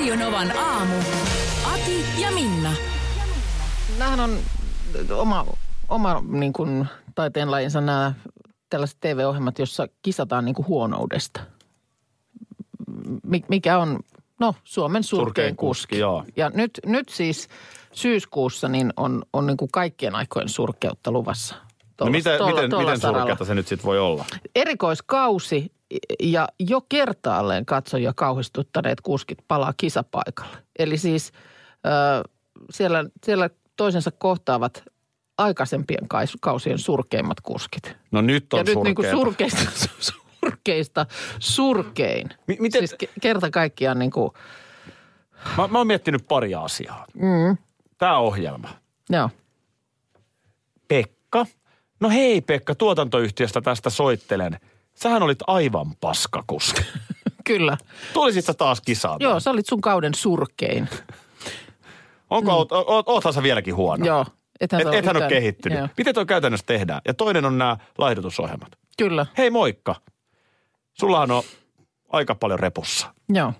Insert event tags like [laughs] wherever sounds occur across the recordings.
Radionovan aamu. Ati ja Minna. Nämähän on oma, oma niin kuin, taiteenlajinsa nämä tällaiset TV-ohjelmat, jossa kisataan niin kuin huonoudesta. Mikä on, no, Suomen surkein, Surkein kuski. kuski, joo. Ja nyt, nyt siis syyskuussa niin on, on niin kuin kaikkien aikojen surkeutta luvassa. No Tuolla- miten, tuolla- miten, tuolla miten saralla. surkeata se nyt sitten voi olla? erikoiskausi ja jo kertaalleen katsojia kauhistuttaneet kuskit palaa kisapaikalle. Eli siis ö, siellä, siellä toisensa kohtaavat aikaisempien kais- kausien surkeimmat kuskit. No nyt on ja nyt niin surkeista, [laughs] surkeista surkein. Mi- miten- Siis ke- kerta kaikkiaan niin kuin, Mä, mä oon miettinyt pari asiaa. Mm. Tämä ohjelma. joo. Pekka. No hei Pekka, tuotantoyhtiöstä tästä soittelen. Sähän olit aivan paskakuski. [laughs] Kyllä. Tulisit sä taas kisaamaan? Joo, sä olit sun kauden surkein. Onko, oot, oot, oothan sä vieläkin huono? Mm. Joo. Ethän Et, ole ethän ole kehittynyt. Joo. Miten toi käytännössä tehdään? Ja toinen on nämä laihdutusohjelmat. Kyllä, Hei moikka. Sullahan on aika paljon repussa. joo.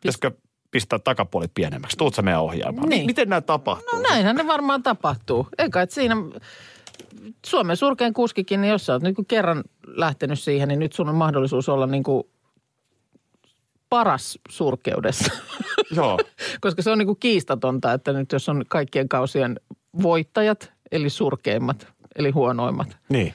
Pitäisikö pistää takapuoli pienemmäksi? Tuut sä meidän ohjelmaan? Niin. Miten nämä tapahtuu? No näinhän ne varmaan tapahtuu. Eikä, että siinä Suomen surkein kuskikin, niin jos sä oot niin kerran lähtenyt siihen, niin nyt sun on mahdollisuus olla niin kuin paras surkeudessa. [laughs] Joo. Koska se on niin kuin kiistatonta, että nyt jos on kaikkien kausien voittajat, eli surkeimmat, eli huonoimmat, Niin.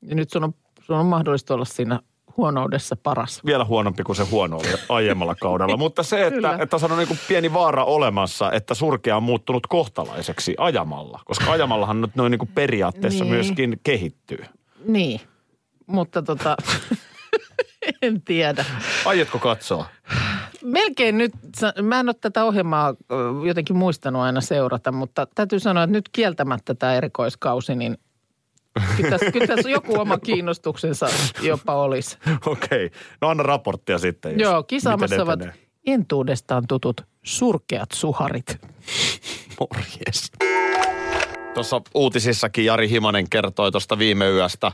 niin nyt sun on, sun on mahdollista olla siinä huonoudessa paras. Vielä huonompi kuin se huono oli aiemmalla kaudella. Mutta se, että, että on niin kuin pieni vaara olemassa, että surkea on muuttunut kohtalaiseksi ajamalla. Koska ajamallahan nyt noin niin kuin periaatteessa Niin. myöskin kehittyy. Niin, mutta tota, [laughs] en tiedä. Aiotko katsoa? Melkein nyt, mä en ole tätä ohjelmaa jotenkin muistanut aina seurata, mutta täytyy sanoa, että nyt kieltämättä tämä erikoiskausi, niin kyllä tässä, kyllä tässä joku oma [laughs] kiinnostuksensa jopa olisi. Okei. No anna raporttia sitten. Jos, Joo, kisaamassa ovat entuudestaan tutut surkeat suharit. Morjes. Tuossa uutisissakin Jari Himonen kertoi tuosta viime yöstä.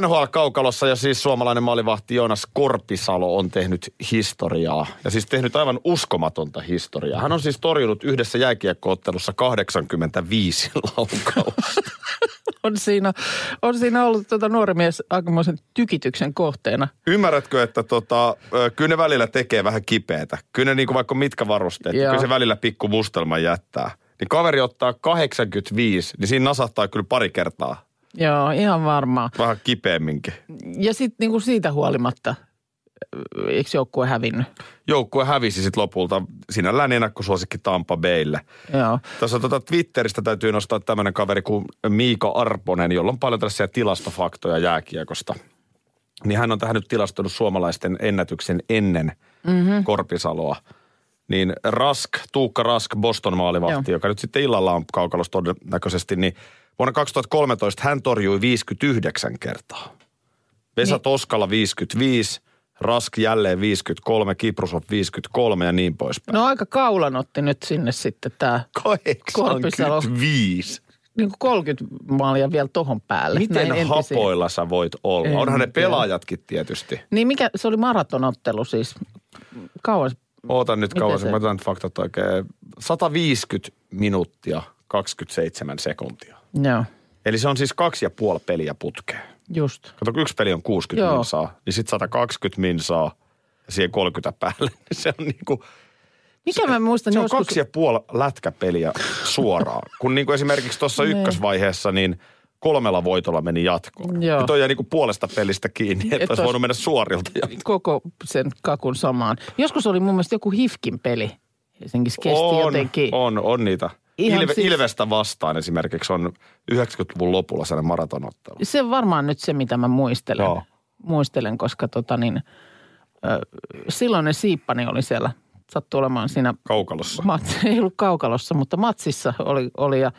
NHL-kaukalossa ja siis suomalainen maalivahti Joonas Korpisalo on tehnyt historiaa. Ja siis tehnyt aivan uskomatonta historiaa. Hän on siis torjunut yhdessä jääkiekkoottelussa 85 [laughs] laukausta. [laughs] On siinä, on siinä ollut tuota nuori mies aikamoisen tykityksen kohteena. Ymmärrätkö, että tota, kyllä ne välillä tekee vähän kipeätä. Kyllä ne niin kuin vaikka mitkä varusteet, Joo. kyllä se välillä pikku mustelman jättää. Niin kaveri ottaa 85, niin siinä nasahtaa kyllä pari kertaa. Joo, ihan varmaan. Vähän kipeämminkin. Ja sitten niinku siitä huolimatta, eikö joukkue hävinnyt? Joukkue hävisi sitten lopulta sinällään ennakkosuosikki Tampa Baylle. Joo. Tässä tota Twitteristä täytyy nostaa tämmöinen kaveri kuin Miika Arponen, jolla on paljon tällaisia tilastofaktoja jääkiekosta. Niin hän on tähän nyt tilastanut suomalaisten ennätyksen ennen mm-hmm. Korpisaloa. Niin Rask, Tuukka Rask, Boston maalivahti, Joo. joka nyt sitten illalla on kaukalossa todennäköisesti, niin vuonna 2013 hän torjui 59 kertaa. Vesa Niin. Toskala 55, Rask jälleen 53, Kiprusov 53 ja niin poispäin. No aika kaulan otti nyt sinne sitten tämä Korpisalo. 85. niin kuin 30 maalia vielä tohon päälle. Miten Näin hapoilla sä voit olla? En Onhan ne pelaajatkin tietysti. Niin mikä, se oli maratonottelu siis. Kauan. Ootan nyt kauan, se- mä otan nyt faktat oikein. 150 minuuttia 27 sekuntia. Joo, Eli se on siis kaksi ja puoli peliä putkeen. just. Kato, kun yksi peli on 60 Joo. minsaa, niin sitten 120 minsaa ja siihen 30 päälle. [laughs] se on niinku, Mikä mä muistan se on joskus... kaksi ja puoli lätkäpeliä suoraan. kun niinku esimerkiksi tuossa Niin. ykkösvaiheessa, niin kolmella voitolla meni jatkoon. Joo. Ja toi jäi niinku puolesta pelistä kiinni, että Et olisi voinut mennä suorilta jatkoon. koko sen kakun samaan. Joskus oli mun mielestä joku Hifkin peli. Helsingissä kesti on, jotenkin. on, on niitä. Ihan Ilve, siis- Ilvestä vastaan esimerkiksi on 90-luvun lopulla sellainen maratonottelu. Se on varmaan nyt se, mitä mä muistelen. Joo. Muistelen, koska tota niin, ö, silloinen Siippani oli siellä sattui olemaan siinä Kaukalossa. Matsi, [laughs] ei ollut kaukalossa, mutta matsissa oli. oli ja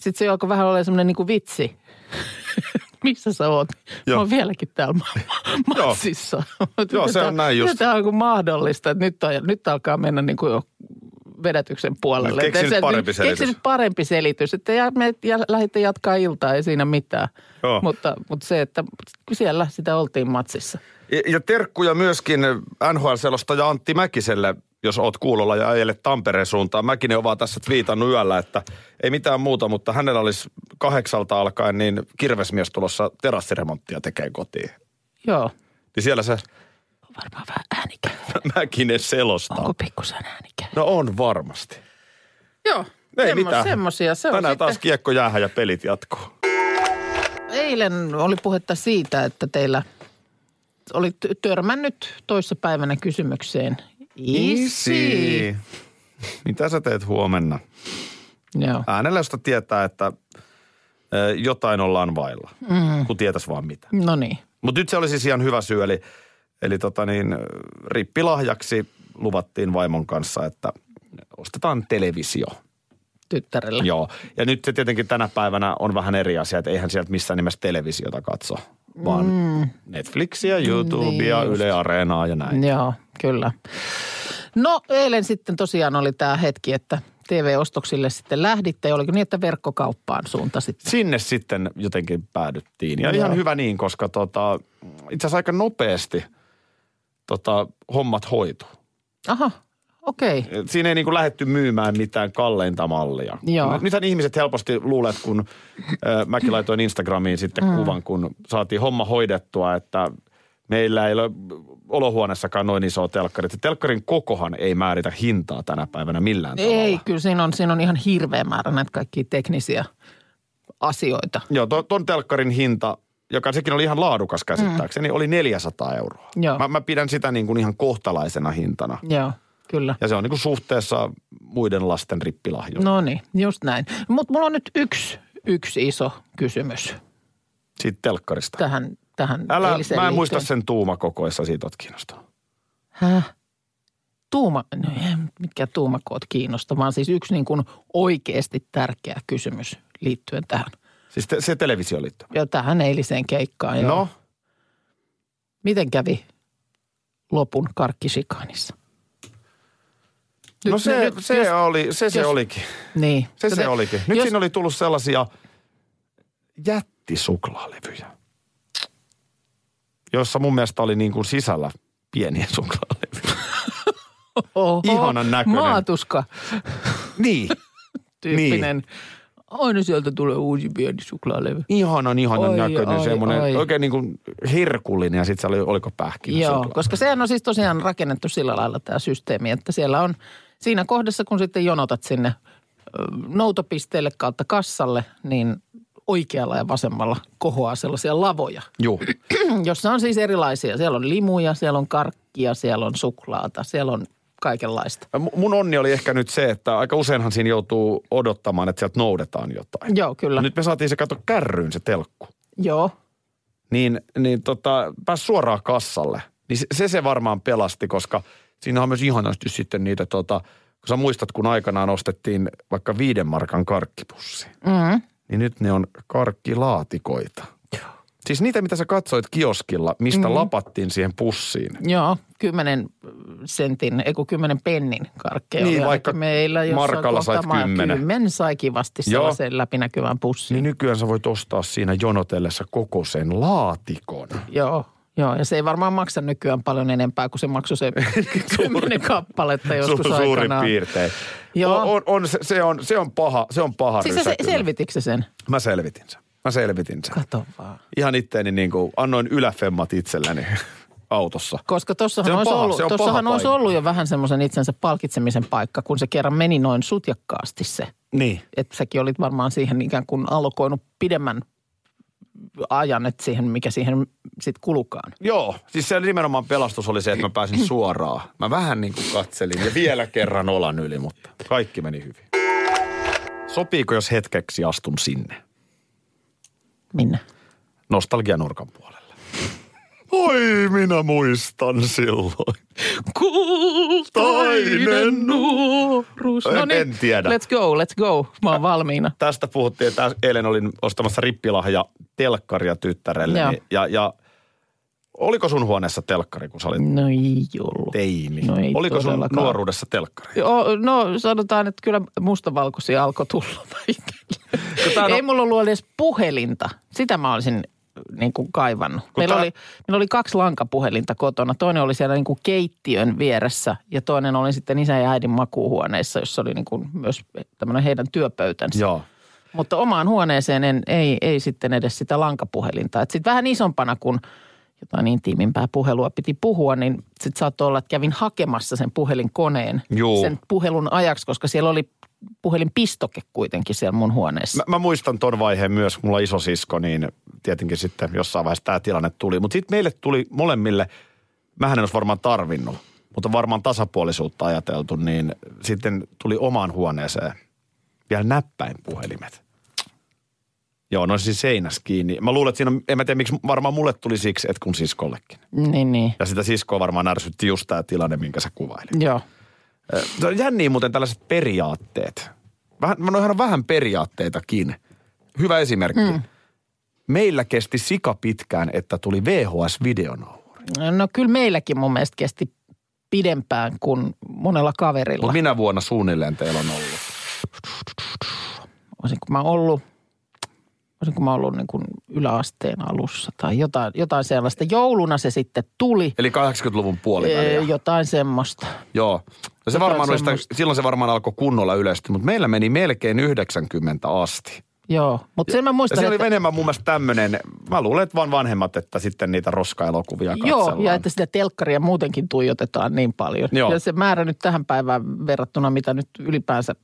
sitten se alkoi vähän olla semmoinen niin vitsi. [laughs] Missä sä oot? Joo. Mä oon vieläkin täällä [laughs] matsissa. Joo, se on näin just. Tämä on kuin mahdollista, että nyt, on, nyt alkaa mennä niin kuin jo vedätyksen puolelle. Keksi nyt parempi selitys. Keksi nyt parempi selitys. Että ja, me ja, lähditte jatkaa iltaa, ei siinä mitään. Joo. Mutta, mutta se, että siellä sitä oltiin matsissa. Ja- Ja terkkuja myöskin NHL-selostaja Antti Mäkiselle, jos oot kuulolla ja ajelet Tampereen suuntaan. Mäkinen on vaan tässä twiitannut yöllä, että ei mitään muuta, mutta hänellä olisi kahdeksalta alkaen niin kirvesmies tulossa terassiremonttia tekee kotiin. Joo. Niin siellä se Varmaan vähän äänikä. [laughs] Mäkinen selostaa. Onko pikkusen äänikä? No on varmasti. Joo. Ei semmo- mitään. Semmosia. Se on Tänään sitten, taas kiekko jäähän ja pelit jatkuu. Eilen oli puhetta siitä, että teillä oli törmännyt toissapäivänä kysymykseen. Isi. Mitä sä teet huomenna? Joo. Äänellä, josta tietää, että ö, jotain ollaan vailla, mm. kun tietäisi vaan mitä. No niin. Mutta nyt se oli siis ihan hyvä syy, eli, eli tota niin, rippilahjaksi luvattiin vaimon kanssa, että ostetaan televisio. Tyttärelle. Joo, ja nyt se tietenkin tänä päivänä on vähän eri asia, että eihän sieltä missään nimessä televisiota katso, vaan mm. Netflixiä, YouTubea, Niin. Yle Areenaa ja näin. Joo, kyllä. No eilen sitten tosiaan oli tämä hetki, että TV-ostoksille sitten lähditte. Oliko niin, että verkkokauppaan suuntasitte? Sinne sitten jotenkin päädyttiin. Ja Joo. ihan hyvä niin, koska tota, itse asiassa aika nopeasti tota, hommat hoitu. Aha, okei. Okay. Siinä ei niin kuin lähetty myymään mitään kalleinta mallia. Joo. Nythän ihmiset helposti luulet, kun äh, mäkin laitoin Instagramiin sitten mm. kuvan, kun saatiin homma hoidettua, että meillä ei ole olohuoneessakaan noin iso telkkari. Telkkarin kokohan ei määritä hintaa tänä päivänä millään tavalla. Ei, kyllä siinä on, siinä on ihan hirveä määrä näitä kaikkia teknisiä asioita. Joo, to, ton telkkarin hinta, joka sekin oli ihan laadukas käsittääkseni, mm. oli 400 euroa. Joo. Mä, mä pidän sitä niin kuin ihan kohtalaisena hintana. Joo, kyllä. Ja se on niin kuin suhteessa muiden lasten rippilahjoihin. No niin, just näin. Mutta mulla on nyt yksi, yksi iso kysymys Siitä telkkarista. tähän, tähän Älä, mä en muista liittyen. sen tuumakokoissa, siitä oot kiinnostunut. Häh? Tuuma, no ei, mitkä tuumakoot kiinnosta, vaan siis yksi niin kuin oikeasti tärkeä kysymys liittyen tähän. Siis te, se televisio liittyy. Ja tähän eiliseen keikkaan. joo. No, Miten kävi lopun karkkisikaanissa? no Nyt- se, nyt- se, jos- oli, se, se jos- olikin. Niin. Se se Joten olikin. Nyt jos- siinä oli tullut sellaisia jättisuklaalevyjä, joissa mun mielestä oli niin kuin sisällä pieniä suklaalevyjä. Oho, ihanan näköinen. Maatuska niin, tyyppinen. Aina sieltä tulee uusi pieni suklaalevy. ihanan ihanan näköinen, oi, semmoinen oi. oikein niin kuin herkullinen ja sitten se oli, oliko pähkinä Joo, suklaa. koska sehän on siis tosiaan rakennettu sillä lailla tämä systeemi, että siellä on siinä kohdassa, kun sitten jonotat sinne noutopisteelle kautta kassalle, niin oikealla ja vasemmalla kohoaa sellaisia lavoja, Joo. [clears throat] jossa on siis erilaisia. Siellä on limuja, siellä on karkkia, siellä on suklaata, siellä on kaikenlaista. M- Mun onni oli ehkä nyt se, että aika useinhan siinä joutuu odottamaan, että sieltä noudetaan jotain. Joo, kyllä. Nyt me saatiin se kato kärryyn se telkku. Joo, Niin, niin tota, pääsi suoraan kassalle. Niin se, se se varmaan pelasti, koska siinä on myös ihanasti sitten niitä tota, kun sä muistat, kun aikanaan ostettiin vaikka viiden markan karkkipussi. mm. Niin nyt ne on karkkilaatikoita. Siis niitä, mitä sä katsoit kioskilla, mistä mm. lapattiin siihen pussiin. joo, kymmenen sentin, ei kun kymmenen pennin karkkeja. Niin, oli vaikka meillä markalla sait kymmenen. Kymmen sai kivasti Joo. sellaisen läpinäkyvän pussiin. Niin nykyään sä voit ostaa siinä jonotellessa koko sen laatikon. Joo, joo, ja se ei varmaan maksa nykyään paljon enempää kuin se maksoi se [laughs] kymmenen kappaletta joskus Su- suurin aikanaan. piirtein. Joo. On, on, on, se, se, on, se on paha, se on paha Siis rysä se, selvitikö se sen? Mä selvitin sen. Mä selvitin sen. Kato vaan. Ihan itteeni niin kuin, annoin yläfemmat itselläni [laughs] autossa. Koska tossahan, olisi, paha, ollut, se tossahan olisi ollut jo vähän semmoisen itsensä palkitsemisen paikka, kun se kerran meni noin sutjakkaasti se. Niin. Että säkin olit varmaan siihen ikään kuin allokoinut pidemmän ajan, että siihen, mikä siihen sitten kulukaan. Joo, siis se nimenomaan pelastus oli se, että mä pääsin suoraan. Mä vähän niin kuin katselin ja vielä kerran olan yli, mutta kaikki meni hyvin. Sopiiko, jos hetkeksi astun sinne? Minne? Nostalgianurkan puolelle. Oi, minä muistan silloin. Kultainen nuoruus. No niin, en tiedä. Let's go, let's go. Mä oon valmiina. Tästä puhuttiin, että eilen olin ostamassa rippilahja telkkaria tyttärelle. Joo. Ja, ja oliko sun huoneessa telkkari, kun sä olit No ei ollut. teini? No ei oliko sun nuoruudessa telkkari? Joo, no sanotaan, että kyllä mustavalkoisia alkoi tulla [laughs] tää on- Ei mulla ollut edes puhelinta. Sitä mä olisin niin kuin kaivannut. Meillä tää- oli, meillä oli kaksi lankapuhelinta kotona. Toinen oli siellä niin kuin keittiön vieressä ja toinen oli sitten isän ja äidin makuuhuoneessa, jossa oli niin kuin myös tämmöinen heidän työpöytänsä. Joo. Mutta omaan huoneeseen en, ei, ei sitten edes sitä lankapuhelinta. Sitten vähän isompana, kun jotain intiimimpää puhelua piti puhua, niin sitten saattoi olla, että kävin hakemassa sen puhelinkoneen Juu. sen puhelun ajaksi, koska siellä oli puhelinpistoke kuitenkin siellä mun huoneessa. Mä, mä muistan ton vaiheen myös, kun mulla on isosisko, niin tietenkin sitten jossain vaiheessa tämä tilanne tuli. Mutta sitten meille tuli molemmille, mähän en olisi varmaan tarvinnut, mutta varmaan tasapuolisuutta ajateltu, niin sitten tuli omaan huoneeseen vielä näppäinpuhelimet. Joo, no siis seinäs kiinni. Mä luulen, että siinä en mä tiedä miksi, varmaan mulle tuli siksi, että kun siskollekin. Niin, niin. Ja sitä siskoa varmaan ärsytti just tämä tilanne, minkä sä kuvailit. Joo. Se on jänniä muuten tällaiset periaatteet. Vähän, ihan vähän periaatteitakin. Hyvä esimerkki. Mm. Meillä kesti sika pitkään, että tuli VHS-videonauhuri. No kyllä meilläkin mun mielestä kesti pidempään kuin monella kaverilla. Mutta minä vuonna suunnilleen teillä on ollut? Olisinko mä ollut, olisinko mä ollut niin kuin yläasteen alussa tai jotain, jotain sellaista. Jouluna se sitten tuli. Eli 80-luvun puoliväliä. Jotain semmoista. Joo. No se Jotain varmaan oli sitä, silloin se varmaan alkoi kunnolla yleistyä, mutta meillä meni melkein 90 asti. Joo, mutta sen mä Ja muistan, se oli että, enemmän mun mielestä tämmöinen, mä luulen, että vaan vanhemmat, että sitten niitä roskaelokuvia joo, katsellaan. ja että sitä telkkaria muutenkin tuijotetaan niin paljon. Joo. Ja se määrä nyt tähän päivään verrattuna, mitä nyt ylipäänsä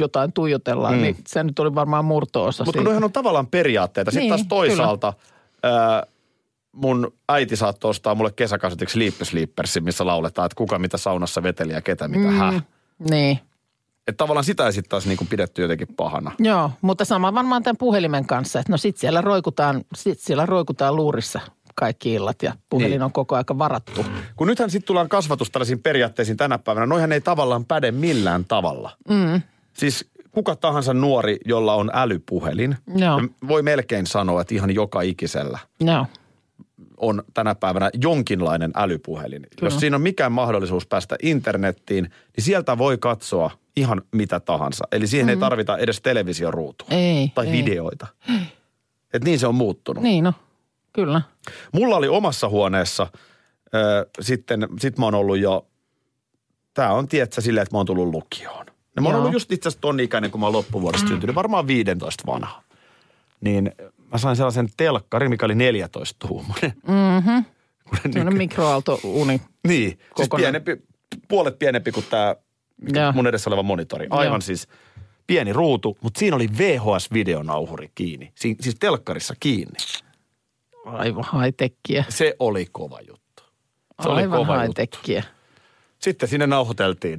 jotain tuijotellaan, Mm. niin se nyt oli varmaan murto-osa Mutta noihän on tavallaan periaatteita. Sitten Niin, taas toisaalta ää, mun äiti saattoi ostaa mulle kesäkasetiksi Sleepersin, missä lauletaan, että kuka mitä saunassa veteli ja ketä mitä mm. häh. Niin, Että tavallaan sitä ei sitten taas niinku pidetty jotenkin pahana. joo, mutta sama varmaan tämän puhelimen kanssa, että no sit siellä roikutaan, sit siellä roikutaan luurissa kaikki illat ja puhelin Niin. on koko aika varattu. Kun nythän sitten tullaan kasvatus tällaisiin periaatteisiin tänä päivänä, noihän ei tavallaan päde millään tavalla. Mm, Siis kuka tahansa nuori, jolla on älypuhelin, ja voi melkein sanoa, että ihan joka ikisellä joo, on tänä päivänä jonkinlainen älypuhelin. Kyllä. Jos siinä on mikään mahdollisuus päästä internettiin, niin sieltä voi katsoa ihan mitä tahansa. Eli siihen mm. ei tarvita edes televisioruutua Ei, tai ei. videoita. Et niin se on muuttunut. niin no, kyllä. Mulla oli omassa huoneessa, ö, sitten sit mä oon ollut jo, tää on tietsä silleen, että mä oon tullut lukioon. Ja mä oon ollut just itse asiassa ton ikäinen, kun mä oon loppuvuodesta syntynyt, varmaan 15 vanha. Niin mä sain sellaisen telkkarin, mikä oli 14 tuumainen. Mhm. Ne Sellainen mikroaalto-uni. Niin, siis Kokonaan. pienempi, puolet pienempi kuin tämä mun edessä oleva monitori. Aivan Joo. siis pieni ruutu, mutta siinä oli VHS-videonauhuri kiinni. Si- siis telkkarissa kiinni. Aivan high-techia. Se oli kova juttu. Se oli Aivan kova juttu. high-techia. Sitten sinne nauhoiteltiin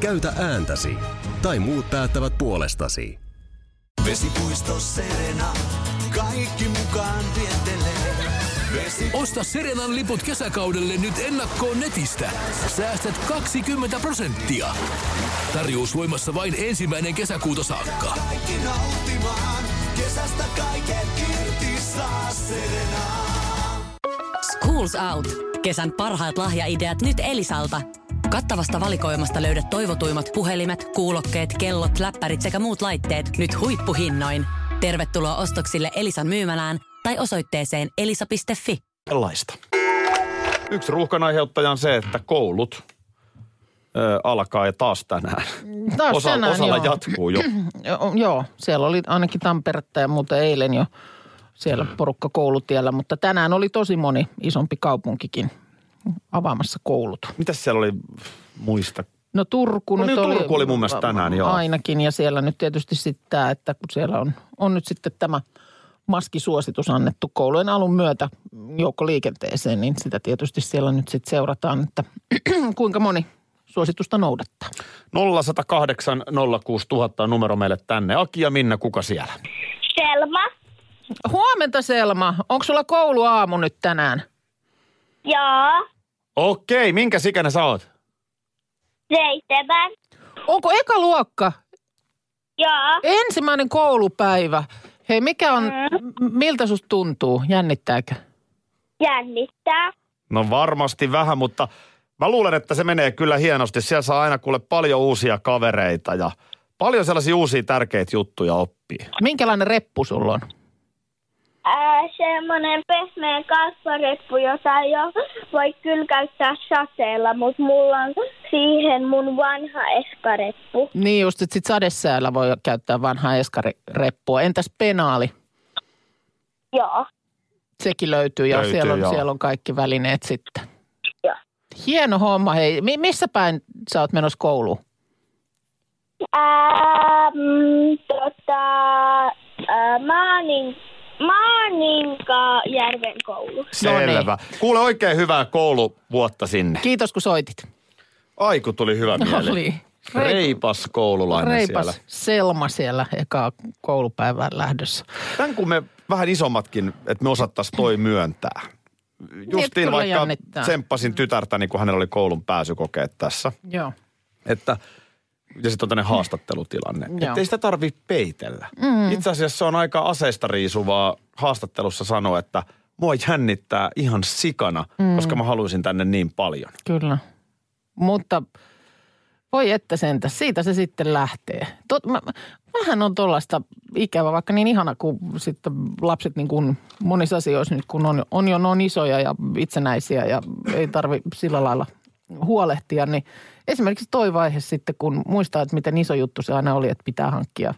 Käytä ääntäsi. Tai muut päättävät puolestasi. Vesipuisto Serena, kaikki mukaan viettelee. Vesi... Osta Serenan liput kesäkaudelle nyt ennakkoon netistä. Säästät 20 prosenttia. Tarjous voimassa vain ensimmäinen kesäkuuta saakka. Kaikki nauttimaan, kesästä kaiken irti saa Serena. Schools Out. Kesän parhaat lahjaideat nyt Elisalta. Kattavasta valikoimasta löydät toivotuimmat puhelimet, kuulokkeet, kellot, läppärit sekä muut laitteet nyt huippuhinnoin. Tervetuloa ostoksille Elisan myymälään tai osoitteeseen elisa.fi. Sellaista. Yksi ruuhkan aiheuttaja on se, että koulut ö, alkaa ja taas tänään. Taas Osa, tänään, osalla joo. jatkuu jo. [clears throat] Joo, joo, siellä oli ainakin Tamperetta ja muuta eilen jo siellä porukka koulutiellä, mutta tänään oli tosi moni isompi kaupunkikin avaamassa koulut. Mitäs siellä oli muista? No Turku No nyt niin, oli, Turku oli mun mielestä tänään, joo. Ainakin ja siellä nyt tietysti sitten tämä, että kun siellä on, on nyt sitten tämä maskisuositus annettu koulujen alun myötä joukkoliikenteeseen, niin sitä tietysti siellä nyt sitten seurataan, että [clears throat] kuinka moni suositusta noudattaa. 0108 06000 on numero meille tänne. Aki ja Minna, kuka siellä? Selma. Huomenta Selma, onko sulla kouluaamu nyt tänään? Joo. Okei, minkä ikäinen sä oot? Seitsemän. Onko eka luokka Joo. ensimmäinen koulupäivä? Hei, mikä on, m- miltä susta tuntuu? Jännittääkö? Jännittää. No varmasti vähän, mutta mä luulen, että se menee kyllä hienosti. Siellä saa aina kuule paljon uusia kavereita ja paljon sellaisia uusia tärkeitä juttuja oppii. Minkälainen reppu sulla on? Ää, semmonen pehmeä kasvareppu, jota ei jo voi kyllä käyttää sateella, mutta mulla on siihen mun vanha eskareppu. Niin just, että sit sadesäällä voi käyttää vanhaa eskarireppua. Entäs penaali? Joo. Sekin löytyy ja Löytyy, siellä, on, joo. siellä on kaikki välineet sitten. Joo. Hieno homma. Hei, mi- missä päin sä oot menossa kouluun? Ää, mm, tota, ää, Maanin, Maaninka järven koulu. Selvä. Kuule oikein hyvää kouluvuotta sinne. Kiitos kun soitit. Ai kun tuli hyvä mieli. Oli. Reipas koululainen Reipas siellä. Selma siellä eka koulupäivän lähdössä. Tämän kun me vähän isommatkin, että me osattaisiin toi myöntää. Justiin vaikka jännittää. tsemppasin tytärtäni, kun hänellä oli koulun pääsykokeet tässä. Joo. Että, ja sitten on tämmöinen haastattelutilanne. Joo. Että ei sitä tarvitse peitellä. Mm. Itse asiassa se on aika aseista riisuvaa haastattelussa sanoa, että mua jännittää ihan sikana, mm. koska mä haluaisin tänne niin paljon. Kyllä. Mutta voi että sentä, siitä se sitten lähtee. Tot, mä, vähän on tuollaista ikävä, vaikka niin ihana kuin sitten lapset niin kuin monissa asioissa nyt, kun on, on jo noin isoja ja itsenäisiä ja ei tarvi sillä lailla huolehtia, niin esimerkiksi toi vaihe sitten, kun muistaa, että miten iso juttu se aina oli, että pitää hankkia.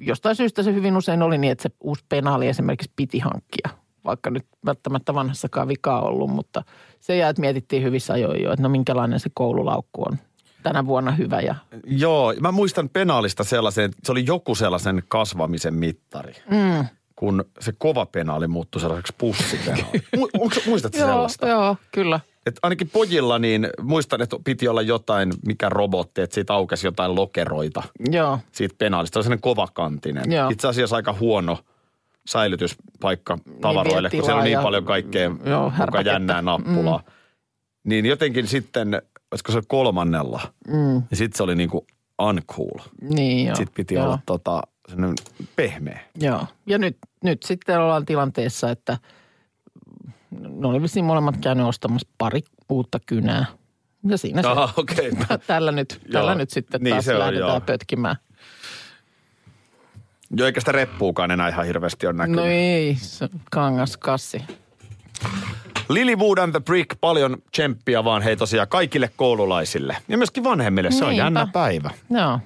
Jostain syystä se hyvin usein oli niin, että se uusi penaali esimerkiksi piti hankkia, vaikka nyt välttämättä vanhassakaan vikaa ollut, mutta se jää, että mietittiin hyvissä ajoin jo, että no minkälainen se koululaukku on tänä vuonna hyvä ja Joo, mä muistan penaalista sellaisen, se oli joku sellaisen kasvamisen mittari. Mm. Kun se kova penaali muuttui sellaiseksi pussipenaali. [laughs] Muistatko joo, sellaista? joo, kyllä. Et ainakin pojilla niin muistan, että piti olla jotain, mikä robotti, että siitä aukesi jotain lokeroita Joo, siitä penaalista. Se oli sellainen kovakantinen. Joo. Itse asiassa aika huono säilytyspaikka tavaroille, vie kun siellä on niin ja- paljon kaikkea Joo, mukaan härpäkettä. jännää nappulaa. Mm. Niin jotenkin sitten, olisiko se kolmannella, mm. niin sitten se oli niin kuin uncool. niin joo. Sitten piti joo. olla tota, pehmeä. Joo, ja nyt, nyt sitten ollaan tilanteessa, että ne oli vissiin molemmat käynyt ostamassa pari uutta kynää. Ja siinä se, Aha, okei. Okay. [laughs] tällä nyt, tällä nyt sitten Niin taas se on, lähdetään joo. pötkimään. Joo, eikä sitä reppuukaan enää ihan hirveästi ole näkynyt. No ei, se kangaskassi. Lilywood and the Brick, paljon tsemppiä vaan hei tosiaan kaikille koululaisille. Ja myöskin vanhemmille, se on Niinpä. jännä päivä. Joo,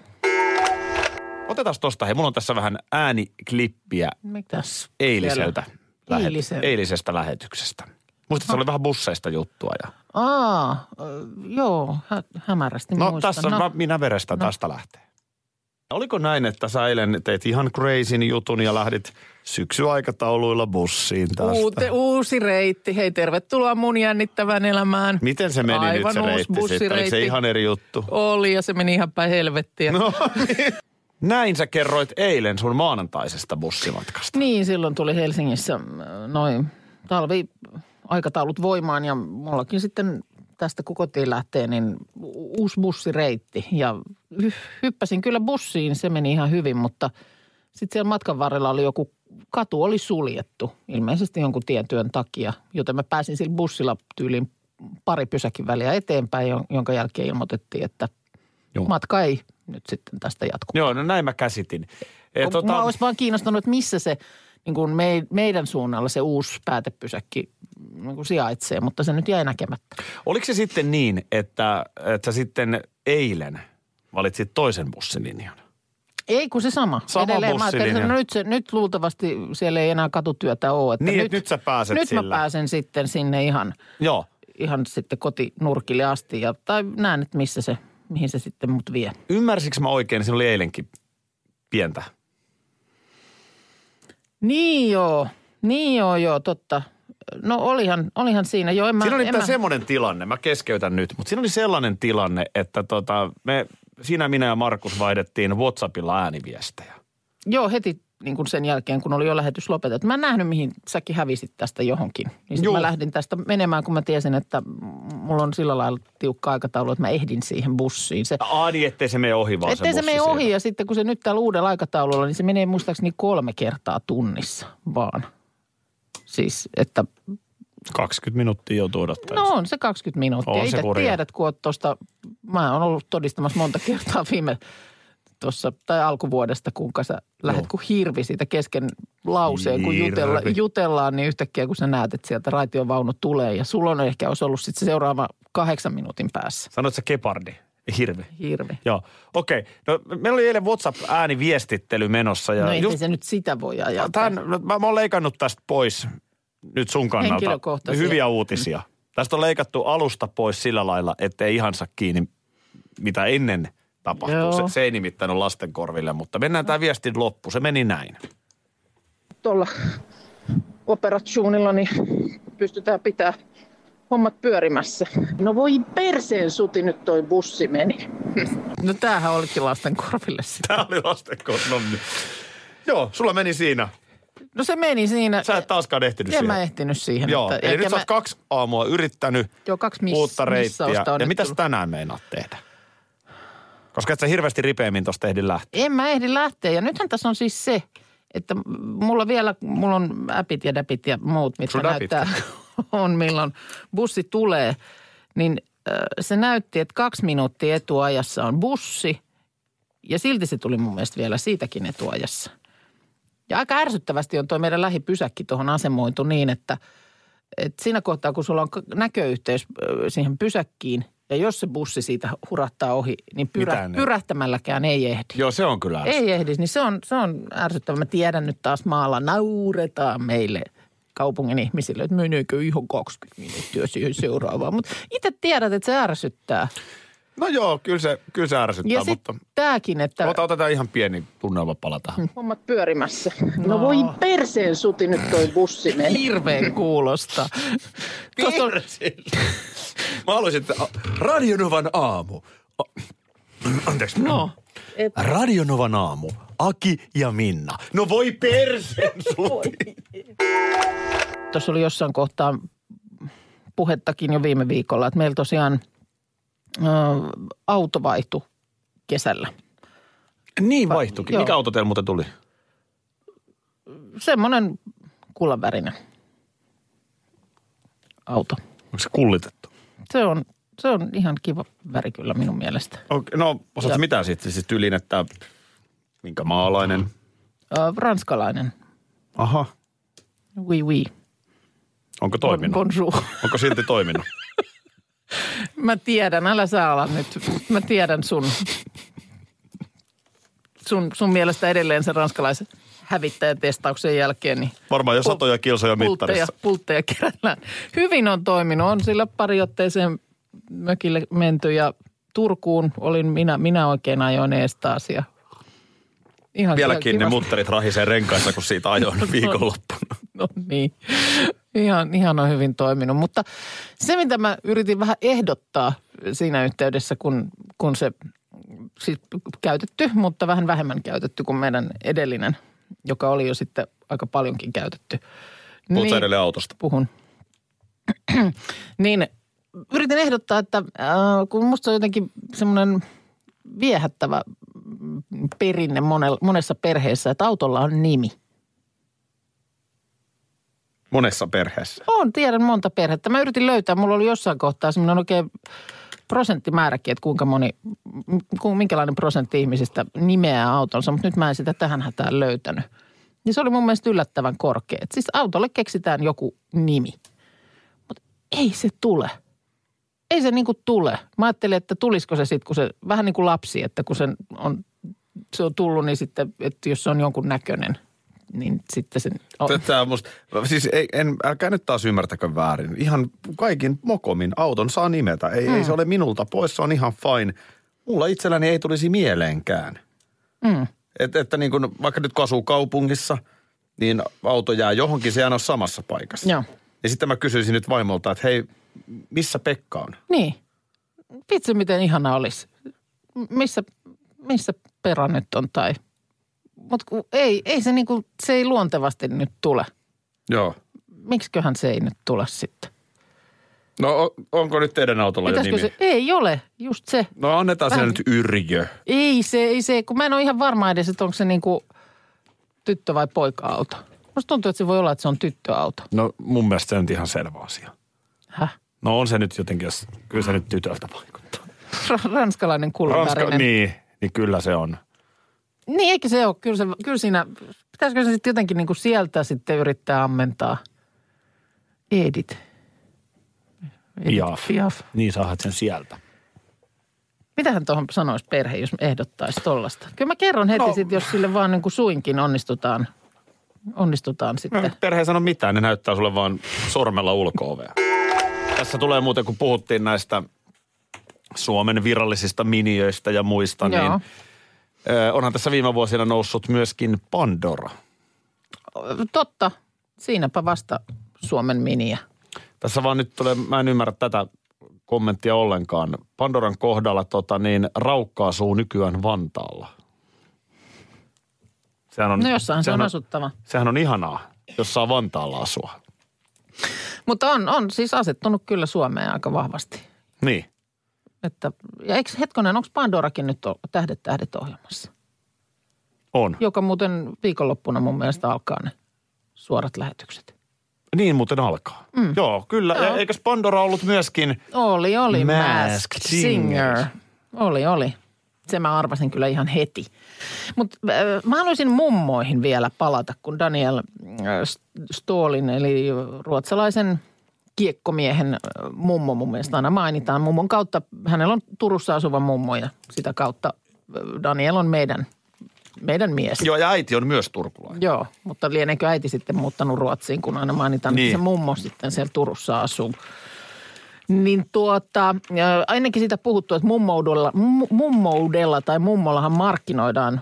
Otetaan tosta, hei mulla on tässä vähän ääniklippiä mitäs? eiliseltä. lähet- eilisestä lähetyksestä. Musta se oli vähän busseista juttua. Ja... Aa, ö, joo, hä- hämärästi No muistan. tässä no. minä verestä no. tästä lähtee. Oliko näin, että sä eilen teit ihan crazyn jutun ja lähdit syksyaikatauluilla bussiin tästä? Uute, uusi reitti. Hei, tervetuloa mun jännittävään elämään. Miten se meni Aivan nyt se uusi reitti sitten? Oliko se bussireitti. ihan eri juttu? Oli ja se meni ihan päin helvettiä. No, [laughs] näin sä kerroit eilen sun maanantaisesta bussimatkasta. Niin, silloin tuli Helsingissä äh, noin talviaikataulut voimaan ja mullakin sitten tästä kun kotiin lähtee, niin uusi bussireitti. Ja hy- hyppäsin kyllä bussiin, se meni ihan hyvin, mutta sitten siellä matkan varrella oli joku, katu oli suljettu, ilmeisesti jonkun tietyön takia, joten mä pääsin sillä bussilla tyyliin pari pysäkin väliä eteenpäin, jon- jonka jälkeen ilmoitettiin, että Joo. matka ei nyt sitten tästä jatku. Joo, no näin mä käsitin. E, Tota... tota, Mä olisi vaan kiinnostunut, että missä se niin kuin me, meidän suunnalla se uusi päätepysäkki niin kuin sijaitsee, mutta se nyt jäi näkemättä. oliko se sitten niin, että, että sitten eilen valitsit toisen bussilinjan? Ei kun se sama. Sama Edelleen mä että no nyt, se, nyt luultavasti siellä ei enää katutyötä ole. Että Niin, nyt, että nyt sä pääset Nyt sillä. mä pääsen sitten sinne ihan. Joo. ihan sitten kotinurkille asti. Ja, tai näen, että missä se, mihin se sitten mut vie. Ymmärsikö mä oikein, niin siinä oli eilenkin pientä. Niin joo, niin joo, joo, totta. No olihan, olihan siinä. Joo, en mä, Siinä oli en mä, semmoinen tilanne, mä keskeytän nyt, mutta siinä oli sellainen tilanne, että tota, me, siinä minä ja Markus vaihdettiin WhatsAppilla ääniviestejä. Joo, heti niin kuin sen jälkeen, kun oli jo lähetys lopetettu. Mä en nähnyt, mihin säkin hävisit tästä johonkin. Niin mä lähdin tästä menemään, kun mä tiesin, että mulla on sillä lailla tiukka aikataulu, että mä ehdin siihen bussiin. Se, Aa niin, ettei se mene ohi vaan ettei se bussi mene ohi ja sitten kun se nyt täällä uudella aikataululla, niin se menee muistaakseni kolme kertaa tunnissa vaan. Siis, että 20 minuuttia joutuu odottamaan. No on se 20 minuuttia. On se Itse tiedät, kun oot tuosta, mä oon ollut todistamassa monta kertaa viime tuossa, tai alkuvuodesta, kuinka sä lähdet kuin hirvi siitä kesken lauseen, kun jutella, jutellaan, niin yhtäkkiä kun sä näet, että sieltä raitiovaunu tulee ja sulla on ehkä olisi ollut sitten se seuraava kahdeksan minuutin päässä. Sanoit sä kepardi, hirvi. Hirvi. Joo, okei. No, meillä oli eilen WhatsApp-ääniviestittely menossa. Ja No ei just se nyt sitä voi ajaa. tämän, mä, mä oon leikannut tästä pois nyt sun kannalta. Hyviä uutisia. Tästä on leikattu alusta pois sillä lailla, ettei ihan saa kiinni, mitä ennen tapahtuu. Joo. Se, se ei nimittäin ole lasten korville, mutta mennään tämä viestin loppu. Se meni näin. Tuolla operationilla niin pystytään pitää hommat pyörimässä. No voi perseen suti nyt toi bussi meni. No tämähän olikin lasten korville sitä. Tämä oli lasten korville. Joo, sulla meni siinä. No se meni siinä. Sä et taaskaan ehtinyt en siihen. mä ehtinyt siihen. Joo, että- eli nyt sä mä- oot kaksi aamua yrittänyt Joo, kaksi miss- uutta reittiä. Ja mitäs tullut. tänään meinaat tehdä? Koska et sä hirveästi ripeämmin tosta ehdi lähteä. En mä ehdi lähteä. Ja nythän tässä on siis se, että mulla vielä, mulla on appit ja däpit ja muut, mitkä Sun appit? näyttää [laughs] on milloin bussi tulee. Niin se näytti, että kaksi minuuttia etuajassa on bussi. Ja silti se tuli mun mielestä vielä siitäkin etuajassa. Ja aika ärsyttävästi on tuo meidän lähipysäkki tuohon asemoitu niin, että, että siinä kohtaa, kun sulla on näköyhteys siihen pysäkkiin, ja jos se bussi siitä hurahtaa ohi, niin pyrä, pyrähtämälläkään ei ehdi. Joo, se on kyllä. Ei ehdi, niin se on, se on ärsyttävää. Mä tiedän nyt taas maalla, nauretaan meille kaupungin ihmisille, että meneekö ihan 20 minuuttia siihen seuraavaan. Mutta itse tiedät, että se ärsyttää. No joo, kyllä se, kyllä se ärsyttää, Ja mutta... tämäkin, että Ota, otetaan ihan pieni tunnelmapala tähän. [laughs] hommat pyörimässä. No voi perseen suti nyt toi bussi meni. Hirveän kuulosta. [laughs] On, Mä haluaisin, että Radionovan aamu. Anteeksi. no, et, Radionovan aamu. Aki ja Minna. No voi perseen [laughs] suti. tuossa oli jossain kohtaa puhettakin jo viime viikolla, että meillä tosiaan auto vaihtui kesällä. Niin vaihtuikin. Joo. Mikä auto teillä muuten tuli? Semmoinen kullanvärinen auto. Onko se kullitettu? Se on, se on ihan kiva väri kyllä minun mielestä. Okay, no, osaatko mitä sitten? Siis tyyliin, että minkä maalainen? Ö, ranskalainen. Aha. Oui, oui. Onko toiminut? Bonjour. Onko silti toiminut? [laughs] Mä tiedän, älä sä ala nyt. Mä tiedän sun, sun, sun mielestä edelleen sen ranskalaisen hävittäjätestauksen jälkeen. Niin Varmaan jo Pul- satoja kilsoja pultteja, mittarissa. pultteja kerällään. Hyvin on toiminut. On sillä pari otteeseen mökille menty ja Turkuun olin minä, minä oikein ajoin ees taas ja ihan Vieläkin ne mutterit rahisee renkaissa, kun siitä ajoin [laughs] viikonloppuna. No niin, ihan, ihan on hyvin toiminut. Mutta se, mitä mä yritin vähän ehdottaa siinä yhteydessä, kun, kun se siis käytetty, mutta vähän vähemmän käytetty kuin meidän edellinen, joka oli jo sitten aika paljonkin käytetty. Puhut sä edelleen autosta? Puhun. [clears throat] niin yritin ehdottaa, että äh, kun musta on jotenkin semmoinen viehättävä perinne monella, monessa perheessä, että autolla on nimi. Monessa perheessä. On, tiedän monta perhettä. Mä yritin löytää, mulla oli jossain kohtaa semmoinen oikein prosenttimääräkin, että kuinka moni, minkälainen prosentti ihmisistä nimeää autonsa, mutta nyt mä en sitä tähän hätään löytänyt. Ja se oli mun mielestä yllättävän korkea. Et siis autolle keksitään joku nimi, mutta ei se tule. Ei se niinku tule. Mä ajattelin, että tulisiko se sitten, kun se, vähän niin kuin lapsi, että kun se on, se on tullut, niin sitten, että jos se on jonkun näköinen, niin sitten sen... Oh, Tätä on musta, siis ei, en, älkää nyt taas ymmärtäkö väärin. Ihan kaikin mokomin auton saa nimetä. Ei, mm. ei se ole minulta pois, se on ihan fine. Mulla itselläni ei tulisi mieleenkään. mm. Et, että niin kun, vaikka nyt kun asuu kaupungissa, niin auto jää johonkin, se ei aina ole samassa paikassa. Joo. Ja sitten mä kysyisin nyt vaimolta, että hei, missä Pekka on? Niin. Vitsi, miten ihana olisi. Missä, missä perä nyt on tai... Mutta ei, ei se niinku, se ei luontevasti nyt tule. Joo. Miksiköhän se ei nyt tule sitten? No onko nyt teidän autolla jo Pitäisikö nimi? se? Ei ole, just se. No annetaan Vähän- nyt Yrjö. Ei se, ei se, kun mä en ole ihan varma edes, että onko se niinku tyttö- vai poika-auto. Musta tuntuu, että se voi olla, että se on tyttöauto. No mun mielestä se on nyt ihan selvä asia. Häh? No on se nyt jotenkin, jos, kyllä se nyt tytöltä vaikuttaa. Ranskalainen kullavärinen. niin, niin kyllä se on. Niin, eikö se ole? Kyllä, se, kyllä siinä, pitäisikö se sitten jotenkin niin kuin sieltä sitten yrittää ammentaa? Edit. Piaf. Piaf. Niin saahat sen sieltä. Mitähän tuohon sanoisi perhe, jos ehdottaisi tollasta? Kyllä mä kerron heti No. sitten, jos sille vaan niin kuin suinkin onnistutaan, onnistutaan No, sitten. perhe ei sano mitään, ne näyttää sulle vaan sormella ulko Tässä tulee muuten, kun puhuttiin näistä Suomen virallisista miniöistä ja muista, Joo. niin ö, onhan tässä viime vuosina noussut myöskin Pandora. Totta, siinäpä vasta Suomen miniä. Tässä vaan nyt tulee, mä en ymmärrä tätä kommenttia ollenkaan. Pandoran kohdalla tota, niin, raukka asuu nykyään Vantaalla. Sehän on, No jossain se on asuttava. Sehän on ihanaa, jos saa Vantaalla asua. Mutta on, on siis asettunut kyllä Suomeen aika vahvasti. Niin. Että, ja eikö hetkonen, onko Pandorakin nyt Tähdet tähdet ohjelmassa? On. Joka muuten viikonloppuna mun mielestä alkaa ne suorat lähetykset. Niin muuten alkaa. Mm. Joo, kyllä. Joo. Eikös Pandora ollut myöskin... Oli, oli. Masked Singer. Singer. Oli, oli. Se mä arvasin kyllä ihan heti. Mutta äh, mä haluaisin mummoihin vielä palata, kun Daniel äh, Stolin, eli ruotsalaisen kiekkomiehen mummo mun mielestä aina mainitaan. Mummon kautta, hänellä on Turussa asuva mummo ja sitä kautta Daniel on meidän, meidän mies. Joo, ja äiti on myös turkulainen. Joo, mutta lieneekö äiti sitten muuttanut Ruotsiin, kun aina mainitaan, Niin. että se mummo sitten siellä Turussa asuu. Niin tuota, ainakin siitä puhuttu, että mummoudella, mu- mummoudella tai mummollahan markkinoidaan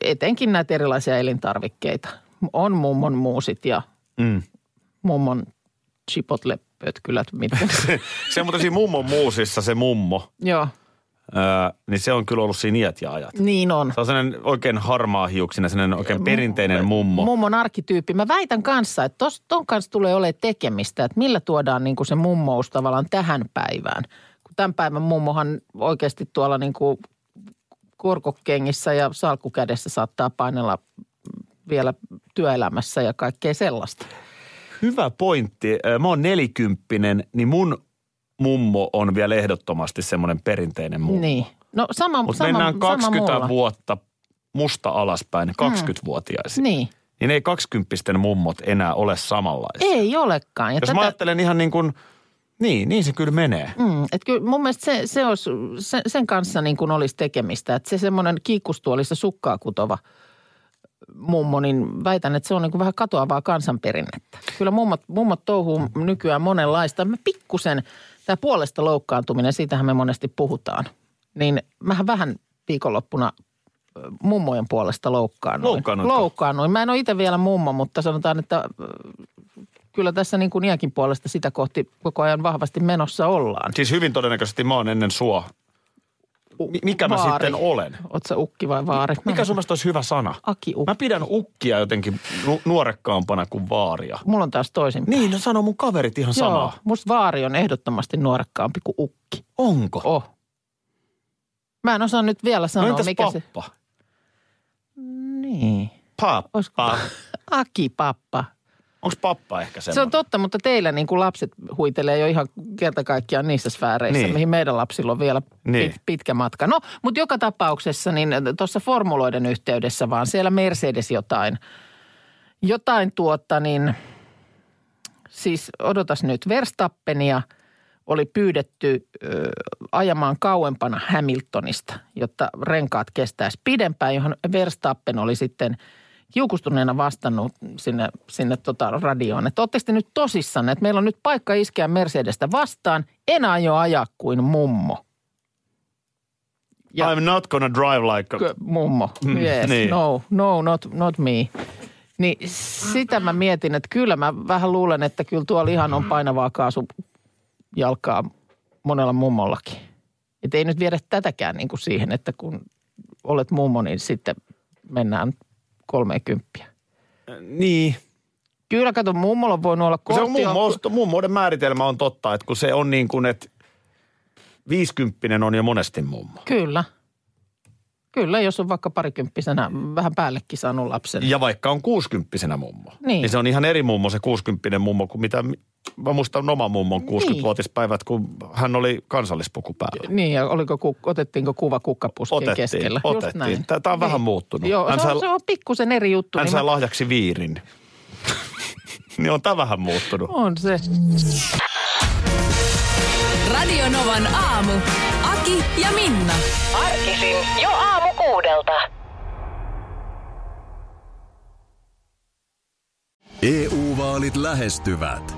etenkin näitä erilaisia elintarvikkeita. On mummon muusit ja Mm. mummon chipotle-pötkylät, mitkä. [laughs] Se muuten siinä mummon muusissa se mummo, Joo, öö, niin se on kyllä ollut siinä iät ja ajat. niin on. Se on sellainen oikein harmaa hiuksinen, sellainen oikein perinteinen mummo. Mummon arkkityyppi. Mä väitän kanssa, että tos, ton kanssa tulee olemaan tekemistä, että millä tuodaan niin kuin se mummous tavallaan tähän päivään. Kun tämän päivän mummohan oikeasti tuolla niin kuin korkokengissä ja salkkukädessä saattaa painella vielä työelämässä ja kaikkea sellaista. Hyvä pointti. Mä oon nelikymppinen, niin mun mummo on vielä ehdottomasti semmoinen perinteinen mummo. Niin. No sama, Mutta sama, mennään sama 20 muualla. vuotta musta alaspäin, 20-vuotiaisiin. Niin. Niin ei 20 mummot enää ole samanlaisia. Ei olekaan. Ja Jos mä ajattelen ihan niin kuin, niin, niin se kyllä menee. Mm, et kyllä mun mielestä se, se olisi, sen, sen kanssa niin kuin olisi tekemistä. Että se semmoinen kiikkustuolissa sukkaa kutova mummo, niin väitän, että se on niin kuin vähän katoavaa kansanperinnettä. Kyllä mummot, mummot touhuu nykyään monenlaista. Mä pikkusen, tämä puolesta loukkaantuminen, siitähän me monesti puhutaan. Niin mähän vähän viikonloppuna mummojen puolesta loukkaannuin. Loukkaannuitko? Loukkaannuin. Mä en ole itse vielä mummo, mutta sanotaan, että kyllä tässä niin kuin iäkin puolesta sitä kohti koko ajan vahvasti menossa ollaan. Siis hyvin todennäköisesti mä oon ennen sua. Mi- mikä mä Vaari. sitten olen? Sä ukki vai vaari? Mikä sun mielestä olisi hyvä sana? Aki ukki. Mä pidän ukkia jotenkin nu- nuorekkaampana kuin vaaria. Mulla on taas toisin. Niin, no sano mun kaverit ihan Joo, samaa. musta vaari on ehdottomasti nuorekkaampi kuin ukki. Onko? Oh. Mä en osaa nyt vielä No sanoa, entäs mikä se... pappa? Niin. Pappa. Olisiko... [laughs] Aki pappa. Onko pappa ehkä Se on semmoinen? totta, mutta teillä niin kuin lapset huitelee jo ihan kerta kaikkiaan niissä sfääreissä, Niin. mihin meidän lapsilla on vielä pit, Niin. pitkä matka. No, mutta joka tapauksessa niin tuossa formuloiden yhteydessä vaan siellä Mercedes jotain, jotain tuotta niin, siis odotas nyt, Verstappenia oli pyydetty ö, ajamaan kauempana Hamiltonista, jotta renkaat kestäisi pidempään, johon Verstappen oli sitten kiukustuneena vastannut sinne, sinne tota radioon, että ootteko te nyt tosissanne, että meillä on nyt paikka iskeä Mercedestä vastaan, en aio ajaa kuin mummo. Ja- I'm not gonna drive like a... Mummo, Mm, yes, niin. no, no, not, not me. Niin sitä mä mietin, että kyllä mä vähän luulen, että kyllä tuolla ihan on painavaa kaasujalkaa monella mummollakin. Että ei nyt viedä tätäkään niin kuin siihen, että kun olet mummo, niin sitten mennään kolmekymppiä. Niin. Kyllä kato, mummolla on voinut olla Kun se on mummo, mummoiden määritelmä on totta, että kun se on niin kuin, että viisikymppinen on jo monesti mummo. Kyllä. Kyllä, jos on vaikka parikymppisenä vähän päällekin saanut lapsen. Ja vaikka on kuusikymppisenä mummo, Niin. niin se on ihan eri mummo se kuusikymppinen mummo kuin mitä mä muistan oman mummon 60-vuotispäivät, kun hän oli kansallispuku päällä. Niin, ja oliko, otettiinko kuva kukkapuskien Otettiin, keskellä? Just otettiin. näin. Tää- tää on vähän muuttunut. Joo, Hän se, on, sai- se on pikkusen eri juttu. Hän niin sai mä- lahjaksi viirin. [laughs] niin on tämä vähän muuttunut. On se. Radio Novan aamu. Aki ja Minna. Arkisin jo aamu kuudelta. EU-vaalit lähestyvät.